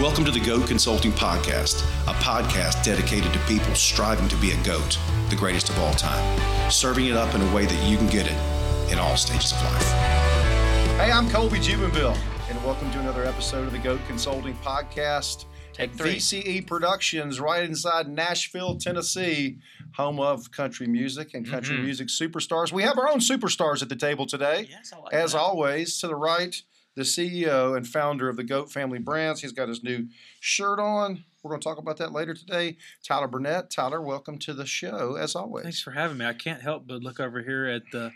Welcome to the GOAT Consulting Podcast, a podcast dedicated to people striving to be a GOAT, the greatest of all time, serving it up in a way that you can get it in all stages of life. Hey, I'm Colby Jubenville, and welcome to another episode of the GOAT Consulting Podcast Take at three. VCE Productions, right inside Nashville, Tennessee, home of country music and country Mhm. music superstars. We have our own superstars at the table today. Yes, I like As that. always, to the right, the CEO and founder of the Goat Family Brands. He's got his new shirt on. We're going to talk about that later today. Tyler Burnett. Tyler, welcome to the show, as always. Thanks for having me. I can't help but look over here at the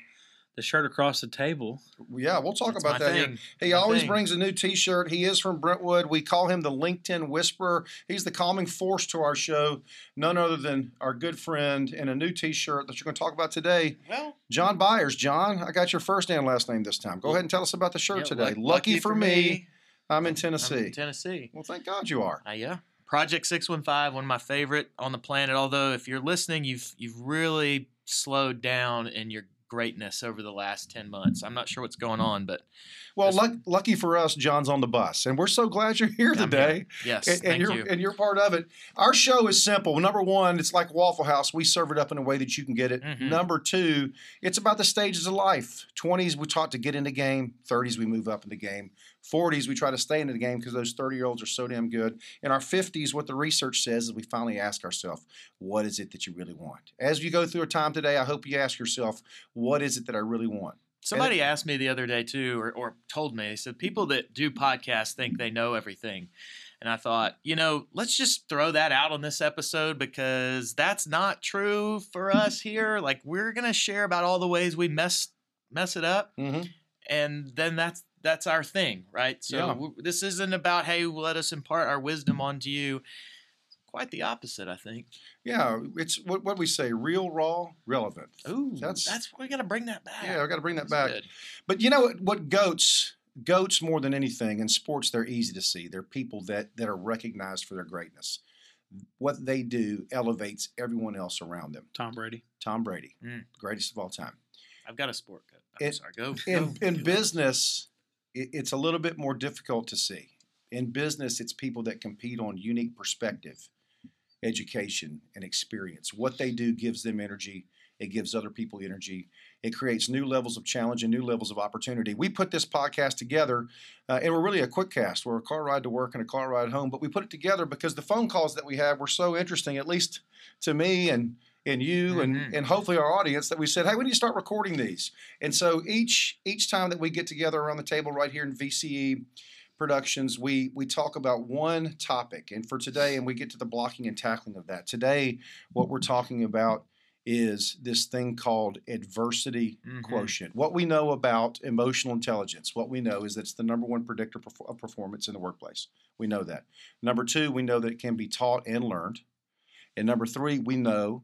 the shirt across the table. Yeah, we'll talk That's about that. thing. He My always thing. brings a new T-shirt. He is from Brentwood. We call him the LinkedIn Whisperer. He's the calming force to our show. None other than our good friend in a new T-shirt that you're going to talk about today, Well, John Byers. John, I got your first and last name this time. Go ahead and tell us about the shirt yeah, today. luck- Lucky, for me, I'm in Tennessee. I'm in Tennessee. well, thank God you are. Uh, yeah. Project 615, one of my favorite on the planet. Although, if you're listening, you've you've really slowed down in your greatness over the last 10 months. I'm not sure what's going on, but Well, luck, lucky for us, John's on the bus, and we're so glad you're here today. yes, And, and you're you. and you're part of it. Our show is simple. Number one, it's like Waffle House. We serve it up in a way that you can get it. Mhm. Number two, it's about the stages of life. Twenties, we're taught to get in the game. Thirties, we move up in the game. Forties, we try to stay in the game because those thirty year olds are so damn good. In our fifties, what the research says is we finally ask ourselves, what is it that you really want? As you go through a time today, I hope you ask yourself, what is it that I really want? Somebody asked me the other day too, or, or told me, they said people that do podcasts think they know everything. And I thought, you know, let's just throw that out on this episode because that's not true for us here. Like we're gonna share about all the ways we mess mess it up, Mm-hmm. and then that's that's our thing, right? So Yeah. w- this isn't about hey, let us impart our wisdom onto you. Quite the opposite, I think. Yeah, it's what what we say, real, raw, relevant. Ooh, That's- that's that's we gotta bring that back. Yeah, I got to bring that That's back. good. But you know what, what goats goats more than anything in sports they're easy to see. They're people that that are recognized for their greatness. What they do elevates everyone else around them. Tom Brady. Tom Brady, Mm. greatest of all time. I've got a sport coat. I'm It- sorry. Go. In go. in business, it, it's a little bit more difficult to see. In business, it's people that compete on unique perspective, education, and experience. What they do gives them energy. It gives other people energy. It creates new levels of challenge and new levels of opportunity. We put this podcast together, uh, and we're really a quick cast. We're a car ride to work and a car ride home, but we put it together because the phone calls that we have were so interesting, at least to me and and you Mhm. and, and hopefully our audience that we said, hey, we need to start recording these. And so each each time that we get together around the table right here in VCE Productions, we we talk about one topic. And for today, and we get to the blocking and tackling of that. Today, what we're talking about is this thing called adversity Mhm. quotient. What we know about emotional intelligence, what we know is that it's the number one predictor of performance in the workplace. We know that. Number two, we know that it can be taught and learned. And number three, we know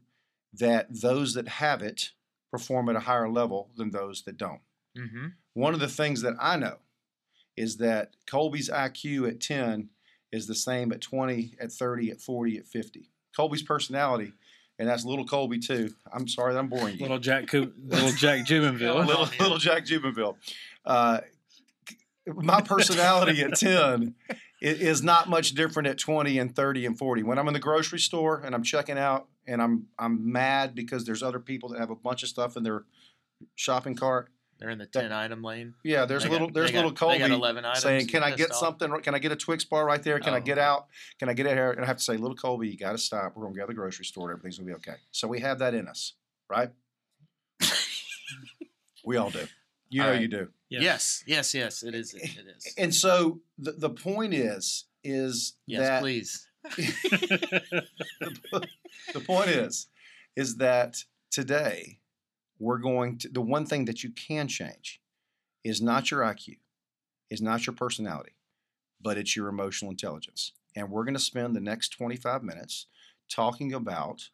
that those that have it perform at a higher level than those that don't. Mm-hmm. One of the things that I know is that Colby's IQ at 10 is the same at 20, at 30, at 40, at 50. Colby's personality, and that's little Colby too. I'm sorry that I'm boring you. Little Jack Coo- little Jack Jubenville. little, little Jack Jubenville. Uh, my personality at 10 i- is not much different at 20 and 30 and 40. When I'm in the grocery store and I'm checking out and I'm I'm mad because there's other people that have a bunch of stuff in their shopping cart. They're in the ten item lane. Yeah, there's They little got- there's little Colby they got 11 items saying, "Can I get off." something? Can I get a Twix bar right there? Can I Oh, get out? Can I get out here?" And I have to say, "Little Colby, you got to stop. We're gonna go to the grocery store. and Everything's gonna be okay." So we have that in us, right? we all do. You know right. you do. Yeah. Yes, yes, yes. It is. It is. And so the, the point is is Yes, that please. the point is is that today we're going to the one thing that you can change is not your IQ, is not your personality, but it's your emotional intelligence. And we're going to spend the next 25 minutes talking about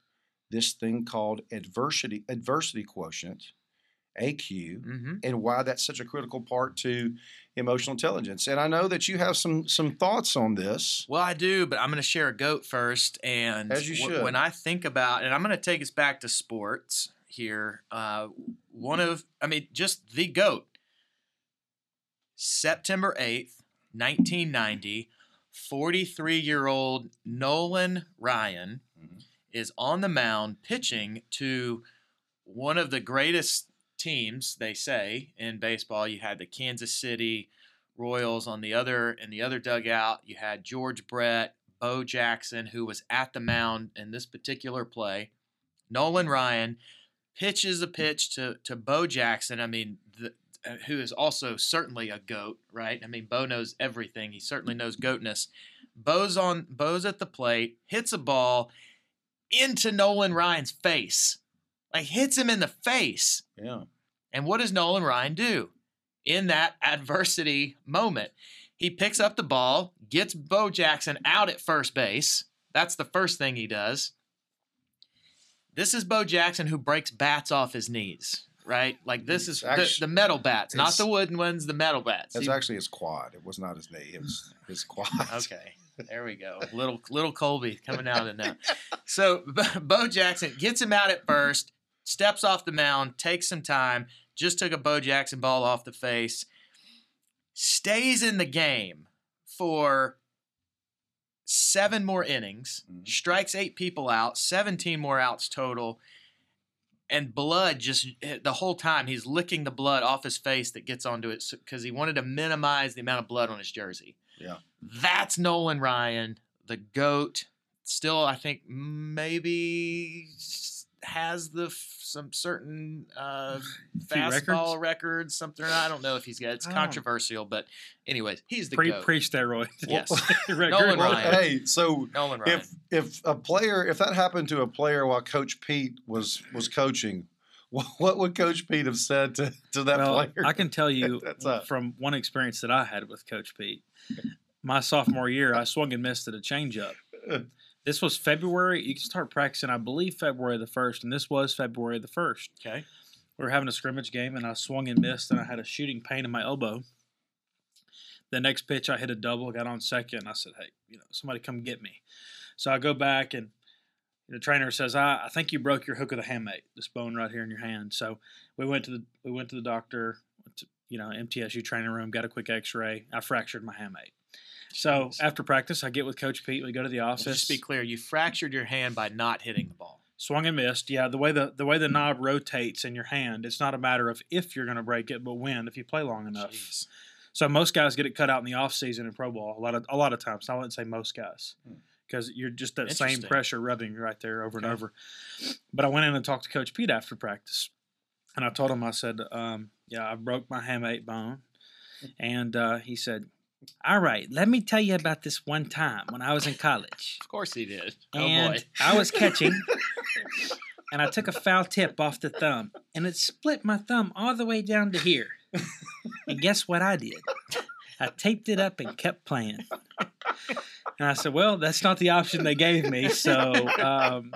this thing called adversity adversity quotient, AQ, hmm and why that's such a critical part to emotional intelligence. And I know that you have some some thoughts on this. Well, I do, but I'm going to share a goat first. And As you should. when I think about, and I'm going to take us back to sports here. Uh, one of, I mean, just the goat. September 8th, 1990, 43 year old Nolan Ryan Mhm. is on the mound pitching to one of the greatest teams, they say, in baseball. You had the Kansas City Royals on the other in the other dugout. You had George Brett, Bo Jackson, who was at the mound in this particular play. Nolan Ryan pitches a pitch to to Bo Jackson. I mean, the, uh, who is also certainly a goat, right? I mean, Bo knows everything. He certainly knows goatness. Bo's on Bo's at the plate, hits a ball into Nolan Ryan's face. Like hits him in the face. Yeah. And what does Nolan Ryan do in that adversity moment? He picks up the ball, gets Bo Jackson out at first base. That's the first thing he does. This is Bo Jackson who breaks bats off his knees, right? Like this is It's actu- the, the metal bats, not the wooden ones, the metal bats. That's He- actually his quad. It was not his knee. It was his quad. Okay, there we go. Little little Colby coming out of now. So Bo Jackson gets him out at first, steps off the mound, takes some time, just took a Bo Jackson ball off the face, stays in the game for seven more innings, Mhm. strikes eight people out, 17 more outs total. And blood just the whole time he's licking the blood off his face that gets onto it because he wanted to minimize the amount of blood on his jersey. Yeah. That's Nolan Ryan, the GOAT. Still, I think maybe has the f- some certain uh, Few fastball records? records, something. I don't know if he's got. It's Oh. controversial, but anyways, he's the Pre GOAT. pre steroid. Yes. Nolan Well, Ryan. hey, so Nolan Ryan. if if a player if that happened to a player while Coach Pete was was coaching, what, what would Coach Pete have said to, to that well, player? I can tell you from one experience that I had with Coach Pete. My sophomore year, I swung and missed at a changeup. This was February. You can start practicing, I believe, February the first, and this was February the first. okay. We were having a scrimmage game, and I swung and missed, and I had a shooting pain in my elbow. The next pitch, I hit a double, got on second, and I said, "Hey, you know, somebody come get me." So I go back, and the trainer says, "I, I think you broke your hook of the hamate, this bone right here in your hand." So we went to the we went to the doctor, went to, you know, MTSU training room, got a quick X-ray. I fractured my hamate. So Jeez. after practice, I get with Coach Pete. We go to the office. Just to be clear, you fractured your hand by not hitting the ball. Swung and missed. Yeah, the way the the way the knob rotates in your hand, it's not a matter of if you're going to break it, but when if you play long enough. Jeez. So most guys get it cut out in the off season in pro ball. A lot of a lot of times. I wouldn't say most guys Hmm. because you're just that same pressure rubbing right there over and over. But I went in and talked to Coach Pete after practice, and I told him I said, um, "Yeah, I broke my hamate bone," and uh, he said. All right, let me tell you about this one time when I was in college Of course he did. and oh boy. I was catching, and I took a foul tip off the thumb, and it split my thumb all the way down to here. And guess what I did? I taped it up and kept playing. And I said, "Well, that's not the option they gave me." So, um,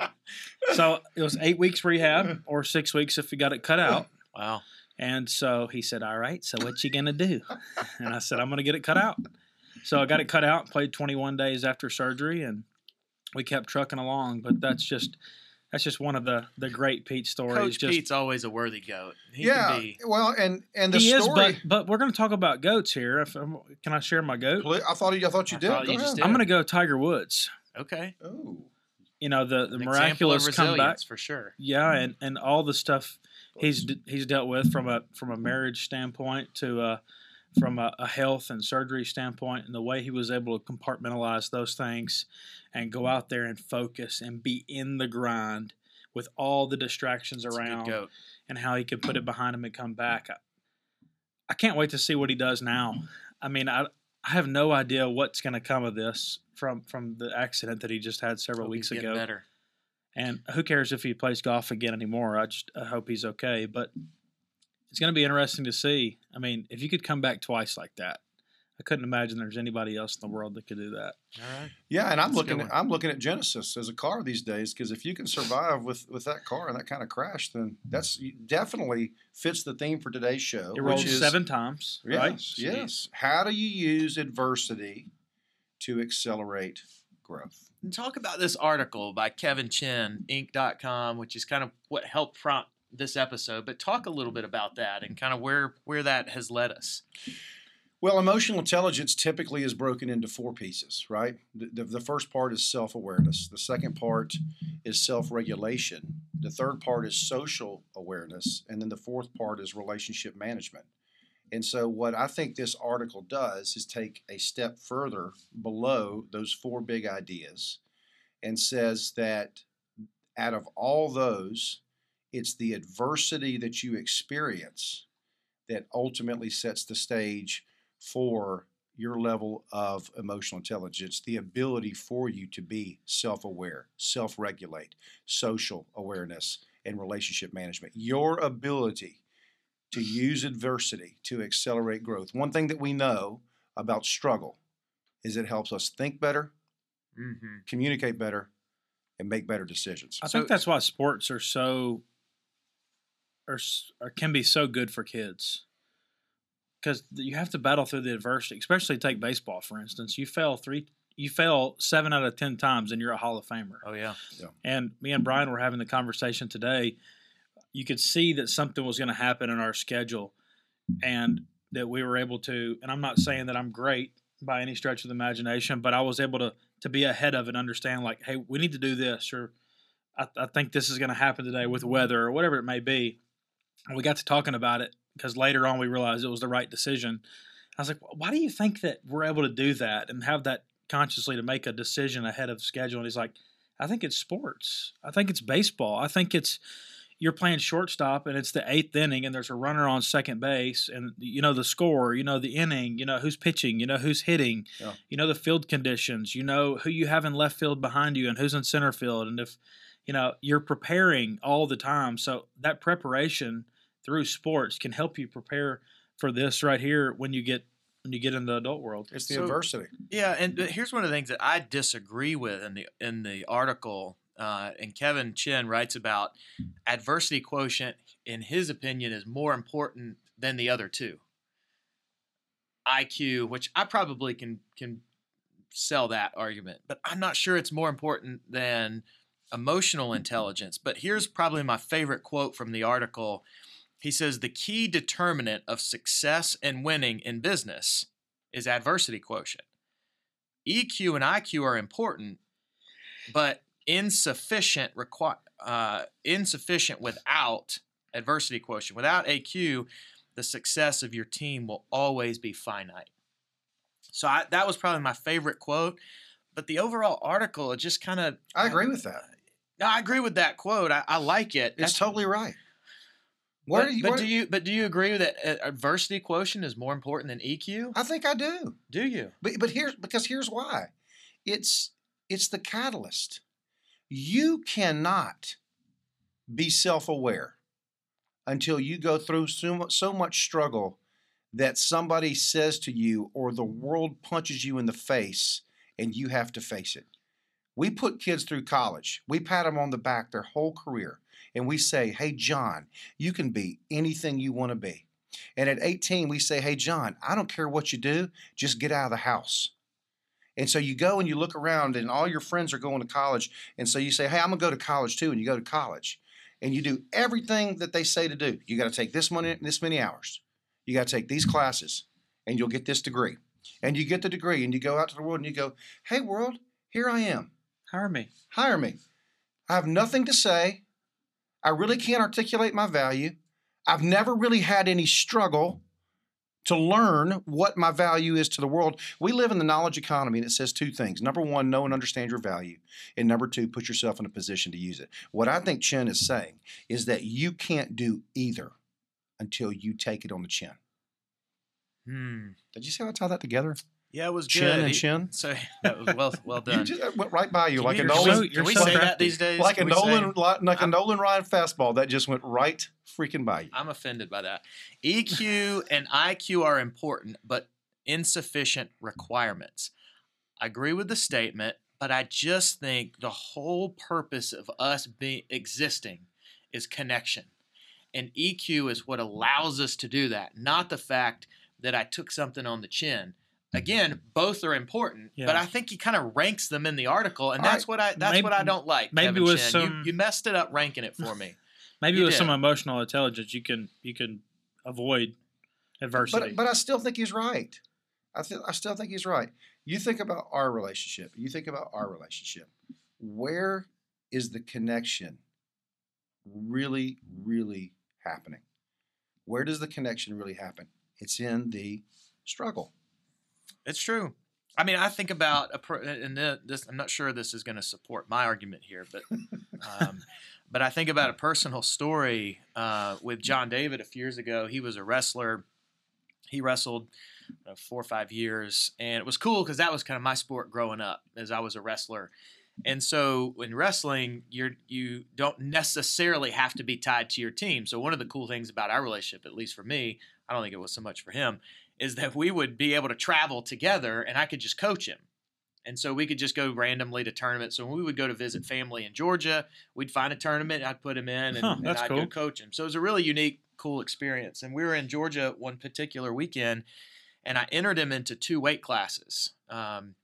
so it was eight weeks rehab or six weeks if you got it cut out. Wow. And so he said, "All right, so what you gonna do?" And I said, "I'm gonna get it cut out." So I got it cut out. Played 21 days after surgery, and we kept trucking along. But that's just that's just one of the the great Pete stories. Coach just, Pete's always a worthy goat. He yeah. can be. Well, and and the he is, but but we're gonna talk about goats here. If I'm, can I share my goat? I thought you, I thought you I did. thought Go you just did. I'm gonna go Tiger Woods. Okay. Oh, You know the the An example of miraculous comeback. for sure. Yeah, and, and all the stuff he's d- he's dealt with from a from a marriage standpoint to uh, from a, a health and surgery standpoint, and the way he was able to compartmentalize those things and go out there and focus and be in the grind with all the distractions a good around, and how he could put it behind him and come back. I, I can't wait to see what he does now. I mean, I I have no idea what's going to come of this from from the accident that he just had several Hope weeks he's ago. Better. And who cares if he plays golf again anymore? I just I hope he's okay. But it's going to be interesting to see. I mean, if you could come back twice like that, I couldn't imagine there's anybody else in the world that could do that. All right. Yeah, and I'm That's looking at. I'm looking at Genesis as a car these days because if you can survive with with that car and that kind of crash, then that's definitely fits the theme for today's show. It which rolled is- seven times, right? Yes, yes. How do you use adversity to accelerate growth? Talk about this article by Kevin Chin, mm-hmm. Inc.com, which is kind of what helped prompt this episode. But talk a little bit about that and kind of where where that has led us. Well, emotional intelligence typically is broken into four pieces, right? The, the, the first part is self awareness, the second part is self regulation, the third part is social awareness, and then the fourth part is relationship management. And so, what I think this article does is take a step further below those four big ideas and says that out of all those, it's the adversity that you experience that ultimately sets the stage for your level of emotional intelligence, the ability for you to be self aware, self regulate, social awareness, and relationship management. Your ability to use adversity to accelerate growth. One thing that we know about struggle is it helps us think better, Mm-hmm. communicate better, and make better decisions. I So- think that's why sports are so or, or can be so good for kids because you have to battle through the adversity. Especially take baseball for instance. You fail three, you fail seven out of ten times, and you're a Hall of Famer. Oh yeah. And me and Brian were having the conversation today. You could see that something was going to happen in our schedule, and that we were able to. And I'm not saying that I'm great by any stretch of the imagination, but I was able to to be ahead of it, understand like, hey, we need to do this, or I, I think this is going to happen today with weather or whatever it may be. And we got to talking about it because later on we realized it was the right decision. I was like, why do you think that we're able to do that and have that consciously to make a decision ahead of schedule? And he's like, I think it's sports. I think it's baseball. I think it's you're playing shortstop and it's the eighth inning and there's a runner on second base and you know the score, you know the inning, you know who's pitching, you know who's hitting, Yeah. you know the field conditions, you know who you have in left field behind you and who's in center field and if you know you're preparing all the time. So that preparation through sports can help you prepare for this right here when you get when you get in the adult world. It's the So- adversity. Yeah, and uh, here's one of the things that I disagree with in the in the article. Uh, and Kevin Chin writes about adversity quotient. In his opinion, is more important than the other two. IQ, which I probably can can sell that argument, but I'm not sure it's more important than emotional intelligence. But here's probably my favorite quote from the article. He says the key determinant of success and winning in business is adversity quotient. EQ and IQ are important, but insufficient uh, insufficient without adversity quotient. Without AQ, the success of your team will always be finite. So I, that was probably my favorite quote. But the overall article, it just kind of I agree with that. No, I agree with that quote. I, I like it. It's That's- totally right. Where but, do you, but do you but do you agree that uh, adversity quotient is more important than EQ? I think I do. Do you? But but here's because here's why. It's it's the catalyst. You cannot be self-aware until you go through so much, so much struggle that somebody says to you or the world punches you in the face and you have to face it. We put kids through college. We pat them on the back their whole career and we say, "Hey John, you can be anything you want to be." And at 18 we say, "Hey John, I don't care what you do, just get out of the house." And so you go and you look around, and all your friends are going to college. And so you say, Hey, I'm going to go to college too. And you go to college and you do everything that they say to do. You got to take this, money, this many hours. You got to take these classes, and you'll get this degree. And you get the degree, and you go out to the world and you go, Hey, world, here I am. Hire me. Hire me. I have nothing to say. I really can't articulate my value. I've never really had any struggle to learn what my value is to the world. We live in the knowledge economy and it says two things. Number one, know and understand your value. And number two, put yourself in a position to use it. What I think Chin is saying is that you can't do either until you take it on the chin. Hmm. Did you see how I tie that together? Yeah, it was Chin good. and He- chin? So that was well well You done. just, that went right by you like a Nolan. so- Can you're we so say that these days? like a Can we say- Nolan, li- like a I'm- Nolan Ryan fastball that just went right freaking by you. I'm offended by that. EQ and IQ are important, but insufficient requirements. I agree with the statement, but I just think the whole purpose of us being existing is connection. And EQ is what allows us to do that, not the fact that I took something on the chin. Mm-hmm. Again, both are important, Yeah. but I think he kind of ranks them in the article, and All that's what I that's Maybe- what I don't like. maybe Kevin with Chin. some- you, you messed it up ranking it for me. Maybe You with did. some emotional intelligence, you can you can avoid adversity. But but I still think he's right. I th- I still think he's right. You think about our relationship. You think about our relationship. Where is the connection really really happening? Where does the connection really happen? It's in the struggle. It's true. I mean, I think about a per, and this. I'm not sure this is going to support my argument here, but um, but I think about a personal story uh, with John David a few years ago. He was a wrestler. He wrestled uh, four or five years, and it was cool because that was kind of my sport growing up, as I was a wrestler. And so in wrestling, you're you don't necessarily have to be tied to your team. So one of the cool things about our relationship, at least for me, I don't think it was so much for him, is that we would be able to travel together and I could just coach him. And so we could just go randomly to tournaments. So when we would go to visit family in Georgia, we'd find a tournament, I'd put him in, and, Huh, and I'd go coach him. So it was a really unique, cool experience. And we were in Georgia one particular weekend, and I entered him into two weight classes. Um,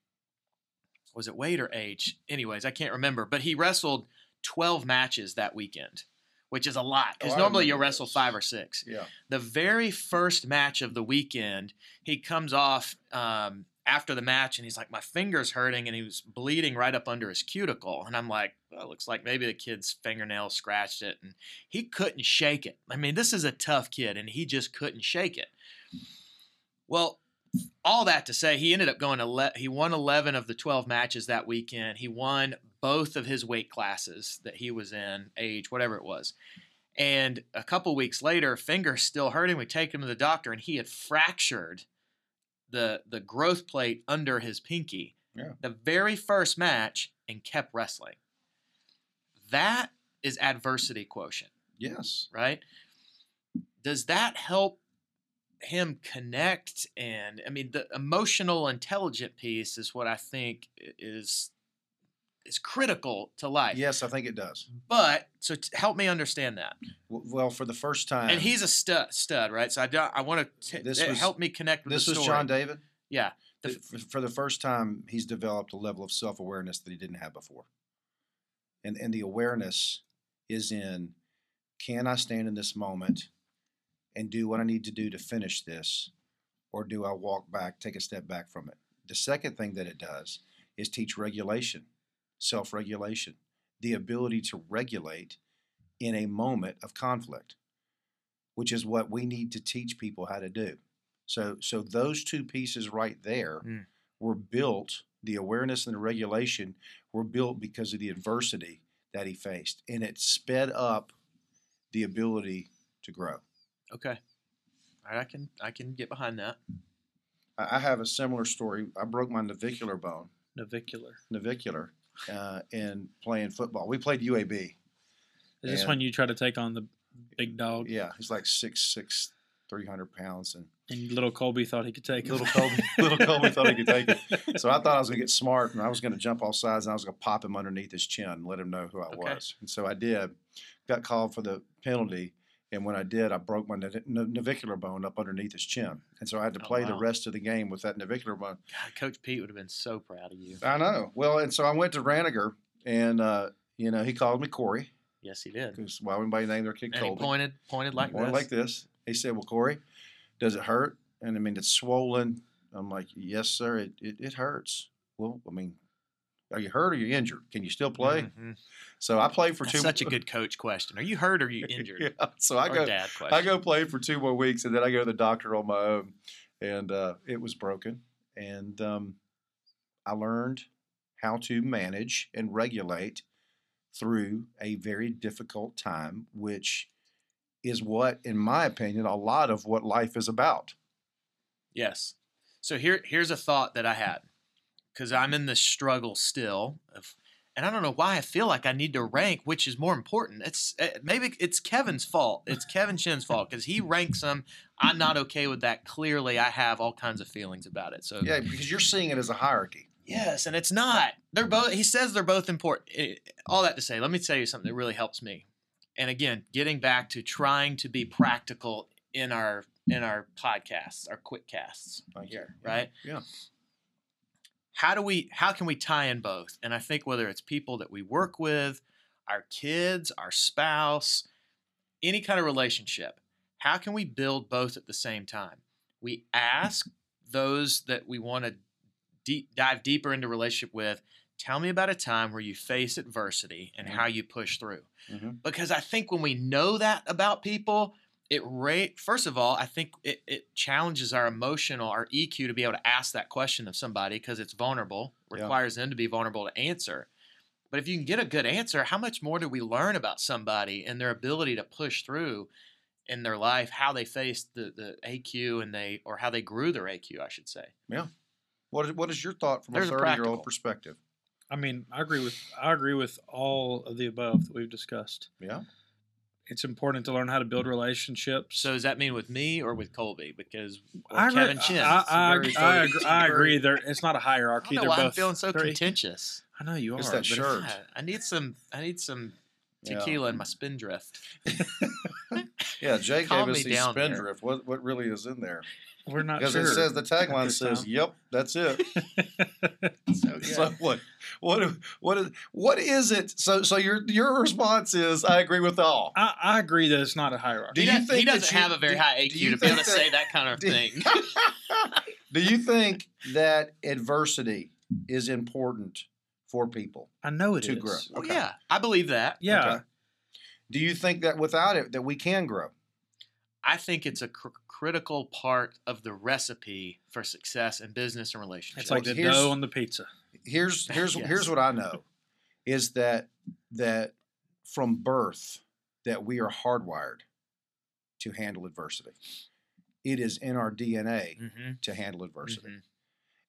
was it weight or age? Anyways, I can't remember. But he wrestled 12 matches that weekend, which is a lot because Oh, normally you'll wrestle those. five or six Yeah. the very first match of the weekend, he comes off um, after the match and he's like, My finger's hurting, and he was bleeding right up under his cuticle. And I'm like, well, it looks like maybe the kid's fingernail scratched it. And he couldn't shake it. I mean, this is a tough kid, and he just couldn't shake it. Well, all that to say, he ended up going to le- he won 11 of the 12 matches that weekend. He won both of his weight classes that he was in, age, whatever it was. And a couple weeks later, finger still hurting. We take him to the doctor, and he had fractured the the growth plate under his pinky. Yeah. The very first match, and kept wrestling. That is adversity quotient, Yes. right? Does that help him connect? And I mean, the emotional intelligent piece is what I think is is critical to life. Yes, I think it does. But so t- help me understand that. Well, for the first time, and he's a stud, stud, right? So I, don't, I want to This eh, was- help me connect with this was. John David. Yeah, the f- for the first time, he's developed a level of self awareness that he didn't have before. And and the awareness is in can I stand in this moment and do what I need to do to finish this, or do I walk back, take a step back from it? The second thing that it does is teach regulation, self regulation, the ability to regulate in a moment of conflict, which is what we need to teach people how to do. So, so those two pieces right there Mm. were built. The awareness and the regulation were built because of the adversity that he faced, and it sped up the ability to grow. okay. I can I can get behind that. I I have a similar story. I broke my navicular bone, Navicular. navicular, uh, in playing football. We played UAB. Is this when you try to take on the big dog? Yeah, he's like six six, three hundred pounds, and And little Colby thought he could take him. Little Colby- little Colby thought he could take it. So I thought I was going to get smart and I was going to jump offsides and I was going to pop him underneath his chin and let him know who I Okay. was. And so I did. Got called for the penalty. And when I did, I broke my nav- navicular bone up underneath his chin. And so I had to Oh, play the rest of the game with that navicular bone. God, Coach Pete would have been so proud of you. I know. Well, and so I went to Raniger and, uh, you know, he called me Corey Yes, he did. because why would anybody name their kid And he Colby? pointed pointed like More this. like this. He said, Well, Corey, does it hurt? And I mean, it's swollen. I'm like, Yes, sir. It, it, it hurts. Well, I mean, are you hurt or you injured? Can you still play? Mhm. So I played for That's two. such a good coach question. Are you hurt or are you injured? yeah. So I or go, dad question. I go play for two more weeks, and then I go to the doctor on my own, and uh, it was broken. And um, I learned how to manage and regulate through a very difficult time, which is what, in my opinion, a lot of what life is about. Yes. So here here's a thought that I had because I'm in this struggle still of and I don't know why I feel like I need to rank which is more important. It's uh, maybe it's Kevin's fault. It's Kevin Chin's fault because he ranks them. I'm not okay with that. Clearly, I have all kinds of feelings about it. So Yeah, because you're seeing it as a hierarchy. yes, and it's not. They're both. He says they're both important. Eh, all that to say, let me tell you something that really helps me. And again, getting back to trying to be practical in our in our podcasts, our quick casts right here, right? Yeah. How do we how can we tie in both and i think whether it's people that we work with our kids our spouse any kind of relationship how can we build both at the same time we ask those that we want to deep, dive deeper into relationship with tell me about a time where you face adversity and Mhm. how you push through Mhm. because i think when we know that about people it rate first of all i think it, it challenges our emotional our eq to be able to ask that question of somebody because it's vulnerable Yeah. requires them to be vulnerable to answer but if you can get a good answer how much more do we learn about somebody and their ability to push through in their life how they faced the, the aq and they or how they grew their aq i should say yeah What is, what is your thought from There's a a 30 year old perspective? I mean, I agree with I agree with all of the above that we've discussed. Yeah. It's important to learn how to build mm. relationships. so does that mean with me or with colby because I agree. kevin chin I, I, very- I, I, agree, I very- agree. There, it's not a hierarchy. don't know They're why I'm feeling so very- contentious. I know you are. It's that but shirt. God, I need some. I need some Yeah. tequila in my spindrift. Yeah, Jay Calm gave us me these down spindrift. What what really is in there? We're not Because sure. it says the tagline says, time. "Yep, that's it." So good. So what? What? What is? What is it? So so your your response is, "I agree with all." I, I agree that it's not a hierarchy. Do you does, think he doesn't you- have a very do- high do AQ to be able to think say that- that kind of do- thing. Do you think that adversity is important for people? I know it To is. grow. Well, Okay. yeah, I believe that. Yeah. Okay. Do you think that without it, that we can grow? I think it's a cr- critical part of the recipe for success in business and relationships. It's like the here's- dough on the pizza. Here's here's Yes. here's what I know, is that that from birth that we are hardwired to handle adversity. It is in our DNA hmm to handle adversity. Mhm.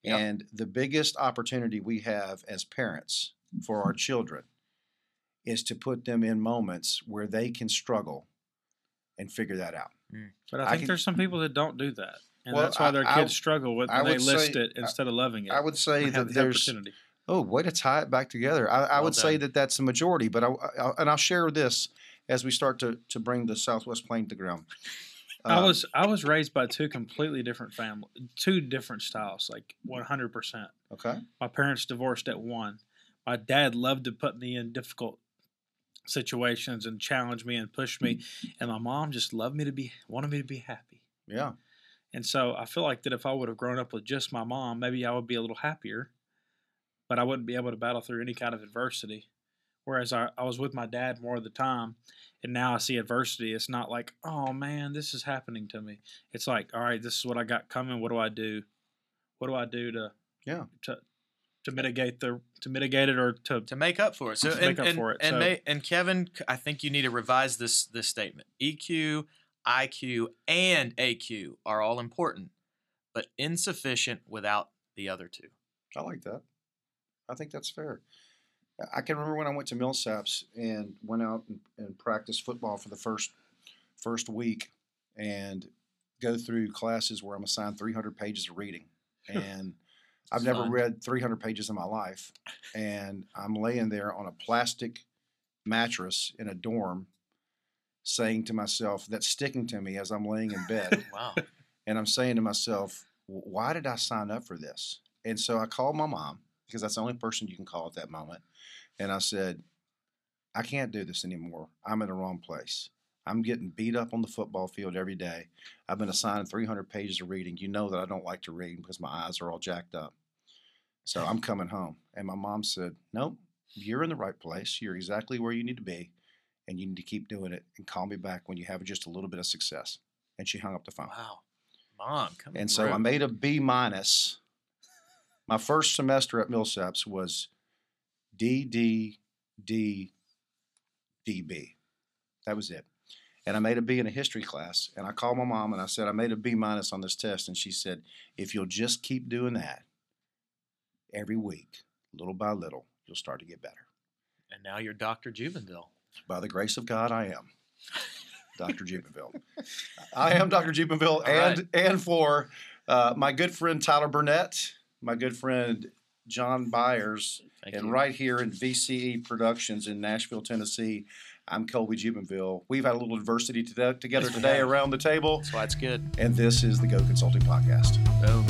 Yep. And the biggest opportunity we have as parents for our children is to put them in moments where they can struggle and figure that out. Hmm. But I I think can- there's some people that don't do that. And Well, that's why their I- I- kids struggle with I when they would list say- it instead of loving it. I would say that the there's opportunity. oh way to tie it back together. I, I Well would say that that's the majority, but I, I and I'll share this as we start to to bring the Southwest Plane to ground. I Uh, was I was raised by two completely different family, two different styles, like 100. percent okay. My parents divorced at one. My dad loved to put me in difficult situations and challenge me and push me, and my mom just loved me to be wanted me to be happy. Yeah. And so I feel like that if I would have grown up with just my mom, maybe I would be a little happier, but I wouldn't be able to battle through any kind of adversity. Whereas I, I was with my dad more of the time, and now I see adversity. It's not like, oh man, this is happening to me. It's like, all right, this is what I got coming. What do I do? What do I do to Yeah. to to mitigate the to mitigate it or to to make up for it. So To and, make up and, for it, and, so- may, and Kevin, I think you need to revise this this statement. EQ, IQ, and AQ are all important, but insufficient without the other two. I like that. I think that's fair. I can remember when I went to Millsaps and went out and, and practiced football for the first first week and go through classes where I'm assigned 300 pages of reading. And I've never read 300 pages in my life. And I'm laying there on a plastic mattress in a dorm saying to myself, that's sticking to me as I'm laying in bed. Wow. And I'm saying to myself, why did I sign up for this? And so I called my mom because that's the only person you can call at that moment. And I said, I can't do this anymore. I'm in the wrong place. I'm getting beat up on the football field every day. I've been assigned 300 pages of reading. You know that I don't like to read because my eyes are all jacked up. So I'm coming home. And my mom said, Nope, you're in the right place. You're exactly where you need to be. And you need to keep doing it and call me back when you have just a little bit of success. And she hung up the phone. Wow. Mom, come And so I made a B minus. My first semester at Millsaps was D D D D B. That was it. And I made a B in a history class. And I called my mom and I said, I made a B minus on this test. And she said, if you'll just keep doing that every week, little by little, you'll start to get better. And now you're Dr. Jubenville. By the grace of God, I am Dr. Jubenville. I am Dr. Jubenville, and right. and for uh, my good friend Tyler Burnett, my good friend John Byers, Thank and you. right here in VCE Productions in Nashville, Tennessee. I'm Colby Jubenville. We've had a little adversity together today around the table, That's why it's good. and this is the GOAT Consulting Podcast. Boom.